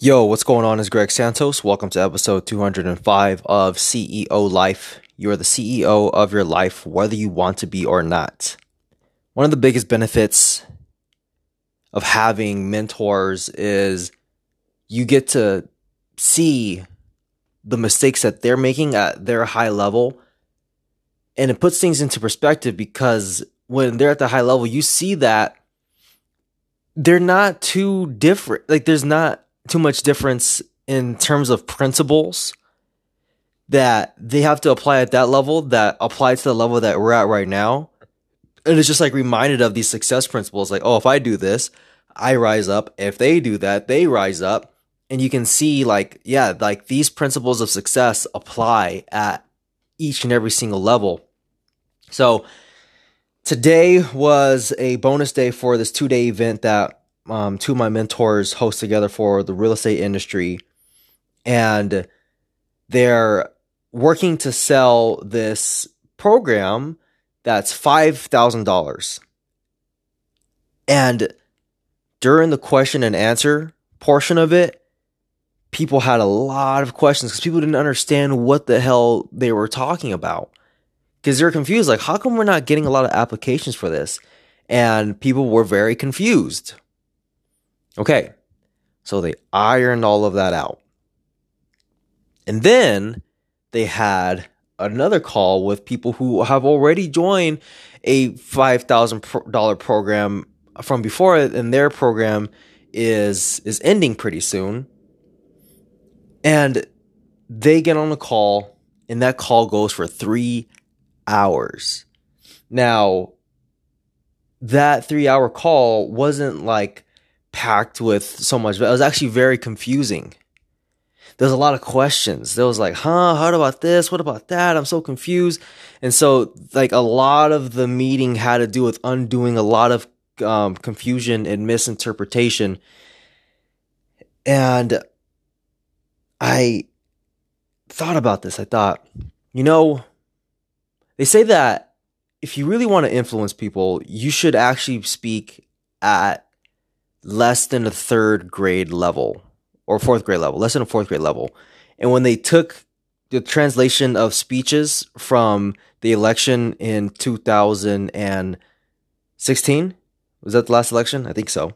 Yo, what's going on? Is Greg Santos. Welcome to episode 205 of CEO Life. You're the CEO of your life, whether you want to be or not. One of the biggest benefits of having mentors is you get to see the mistakes that they're making at their high level. And it puts things into perspective because when they're at the high level, you see that they're not too different. Like, there's not too much difference in terms of principles that they have to apply at that level that apply to the level that we're at right now. And it's just like reminded of these success principles like, oh, if I do this, I rise up. If they do that, they rise up. And you can see, like, yeah, like these principles of success apply at each and every single level. So today was a bonus day for this two day event that um, two of my mentors host together for the real estate industry, and they're working to sell this program that's five thousand dollars. And during the question and answer portion of it, people had a lot of questions because people didn't understand what the hell they were talking about. Because they're confused, like, how come we're not getting a lot of applications for this? And people were very confused. Okay, so they ironed all of that out. And then they had another call with people who have already joined a $5,000 program from before and their program is is ending pretty soon. And they get on a call and that call goes for 3 hours. Now, that 3-hour call wasn't like packed with so much, but it was actually very confusing. There's a lot of questions. There was like, huh, how about this? What about that? I'm so confused. And so, like, a lot of the meeting had to do with undoing a lot of um, confusion and misinterpretation. And I thought about this. I thought, you know, they say that if you really want to influence people, you should actually speak at less than a third grade level or fourth grade level, less than a fourth grade level. And when they took the translation of speeches from the election in 2016, was that the last election? I think so.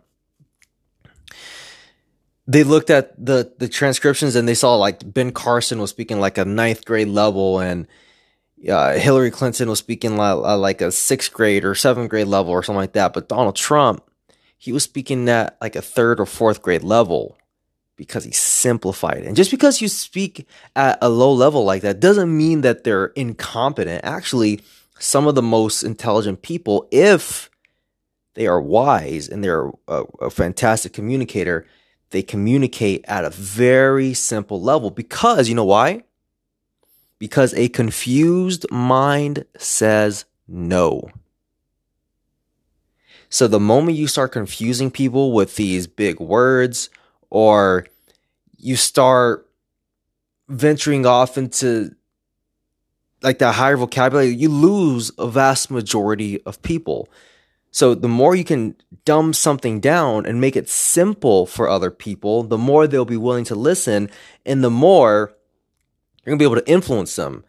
They looked at the the transcriptions and they saw like Ben Carson was speaking like a ninth grade level and uh, Hillary Clinton was speaking like, like a sixth grade or seventh grade level or something like that. But Donald Trump he was speaking at like a third or fourth grade level because he simplified. And just because you speak at a low level like that doesn't mean that they're incompetent. Actually, some of the most intelligent people, if they are wise and they're a, a fantastic communicator, they communicate at a very simple level because you know why? Because a confused mind says no. So the moment you start confusing people with these big words or you start venturing off into like that higher vocabulary, you lose a vast majority of people. So the more you can dumb something down and make it simple for other people, the more they'll be willing to listen and the more you're going to be able to influence them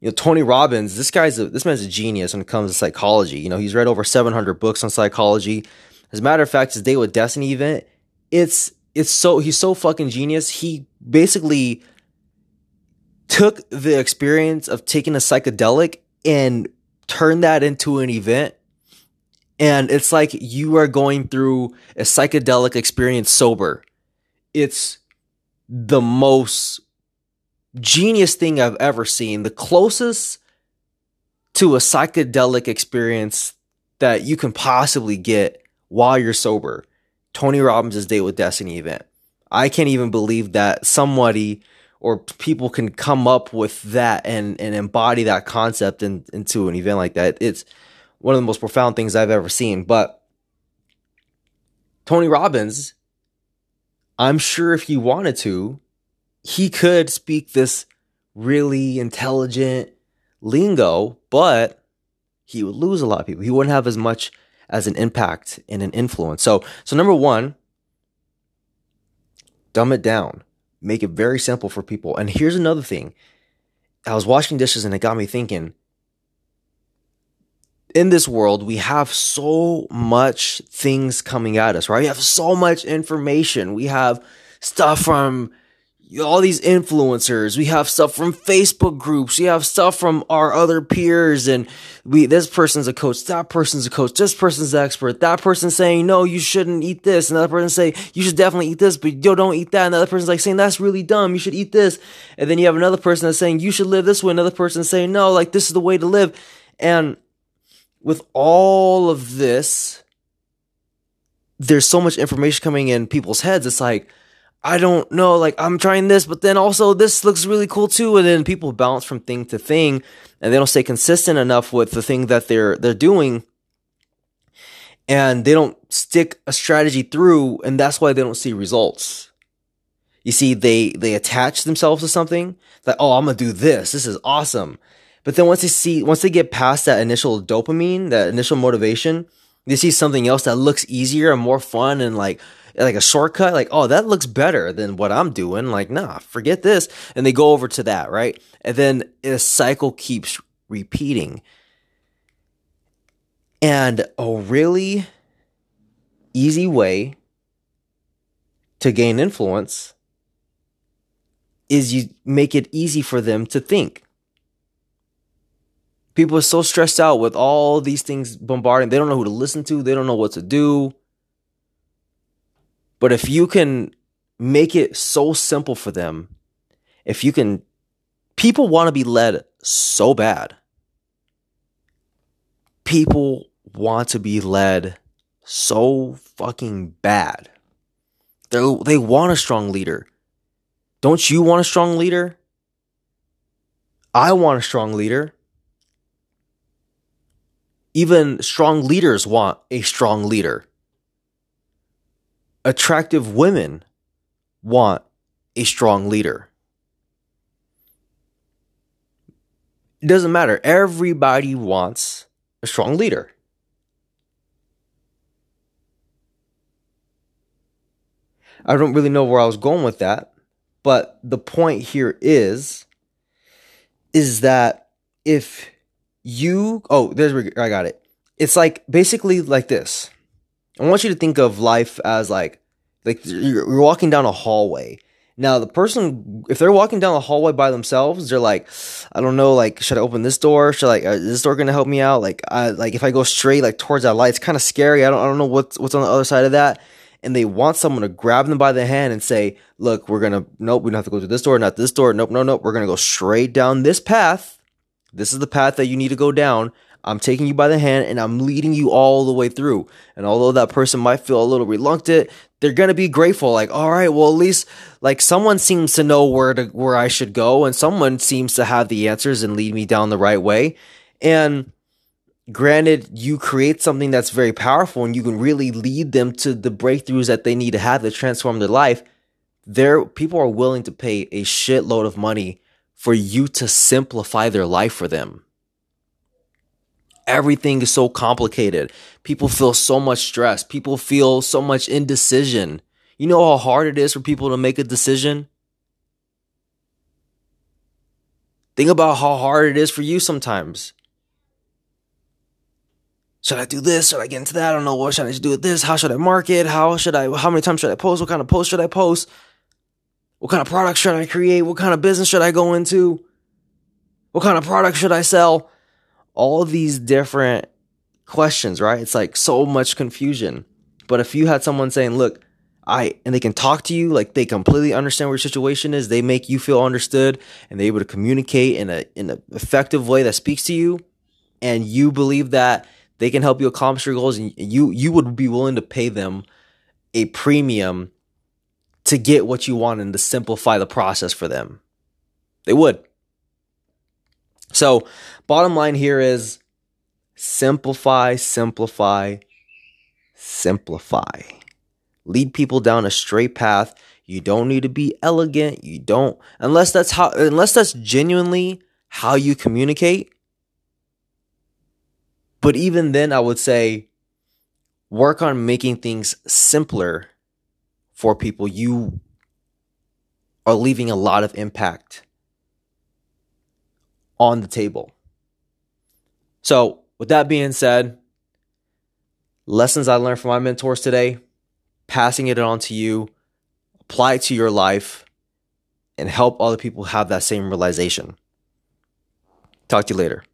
you know Tony Robbins, this guy's a, this man's a genius when it comes to psychology. You know, he's read over 700 books on psychology. As a matter of fact, his Date with Destiny event, it's it's so he's so fucking genius. He basically took the experience of taking a psychedelic and turned that into an event. And it's like you are going through a psychedelic experience sober. It's the most genius thing I've ever seen. The closest to a psychedelic experience that you can possibly get while you're sober. Tony Robbins' Date with Destiny event. I can't even believe that somebody or people can come up with that and, and embody that concept in, into an event like that. It's one of the most profound things I've ever seen. But Tony Robbins, I'm sure if he wanted to, he could speak this really intelligent lingo, but he would lose a lot of people. He wouldn't have as much as an impact and an influence. So, so number one, Dumb it down. Make it very simple for people. And here's another thing. I was washing dishes and it got me thinking. In this world, we have so much things coming at us, right? We have so much information. We have stuff from all these influencers. We have stuff from Facebook groups. We have stuff from our other peers and we, this person's a coach. That person's a coach. This person's an expert. That person's saying, no, you shouldn't eat this. Another person say, you should definitely eat this, but yo, don't eat that. Another person's like saying, that's really dumb. You should eat this. And then you have another person that's saying, you should live this way. Another person saying, no, like this is the way to live. And with all of this, there's so much information coming in people's heads. It's like, I don't know, like I'm trying this, but then also this looks really cool too. And then people bounce from thing to thing and they don't stay consistent enough with the thing that they're they're doing. And they don't stick a strategy through, and that's why they don't see results. You see, they they attach themselves to something like, oh, I'm gonna do this. This is awesome. But then once they see, once they get past that initial dopamine, that initial motivation, they see something else that looks easier and more fun and like like a shortcut, like, oh, that looks better than what I'm doing. Like, nah, forget this. And they go over to that, right? And then a cycle keeps repeating. And a really easy way to gain influence is you make it easy for them to think. People are so stressed out with all these things bombarding. They don't know who to listen to. They don't know what to do. But if you can make it so simple for them, if you can, people want to be led so bad. People want to be led so fucking bad. They they want a strong leader. Don't you want a strong leader? I want a strong leader. Even strong leaders want a strong leader attractive women want a strong leader. It doesn't matter. Everybody wants a strong leader. I don't really know where I was going with that, but the point here is is that if you oh there's I got it. It's like basically like this. I want you to think of life as like like you're walking down a hallway. Now the person, if they're walking down the hallway by themselves, they're like, I don't know, like should I open this door? Should like uh, is this door gonna help me out? Like, I like if I go straight like towards that light, it's kind of scary. I don't I don't know what's what's on the other side of that. And they want someone to grab them by the hand and say, Look, we're gonna nope, we don't have to go through this door, not this door, nope, no, nope, we're gonna go straight down this path. This is the path that you need to go down. I'm taking you by the hand and I'm leading you all the way through. And although that person might feel a little reluctant, they're going to be grateful. Like, all right, well, at least like someone seems to know where to, where I should go and someone seems to have the answers and lead me down the right way. And granted, you create something that's very powerful and you can really lead them to the breakthroughs that they need to have to transform their life. There, people are willing to pay a shitload of money for you to simplify their life for them everything is so complicated. People feel so much stress. People feel so much indecision. You know how hard it is for people to make a decision? Think about how hard it is for you sometimes. Should I do this? Should I get into that? I don't know. What should I do with this? How should I market? How should I, how many times should I post? What kind of post should I post? What kind of product should I create? What kind of business should I go into? What kind of product should I sell? All these different questions, right? It's like so much confusion. But if you had someone saying, look, I, and they can talk to you, like they completely understand what your situation is, they make you feel understood and they're able to communicate in a, in an effective way that speaks to you. And you believe that they can help you accomplish your goals and you, you would be willing to pay them a premium to get what you want and to simplify the process for them. They would. So, bottom line here is simplify, simplify, simplify. Lead people down a straight path. You don't need to be elegant. You don't unless that's how unless that's genuinely how you communicate. But even then I would say work on making things simpler for people. You are leaving a lot of impact on the table. So, with that being said, lessons I learned from my mentors today, passing it on to you, apply it to your life, and help other people have that same realization. Talk to you later.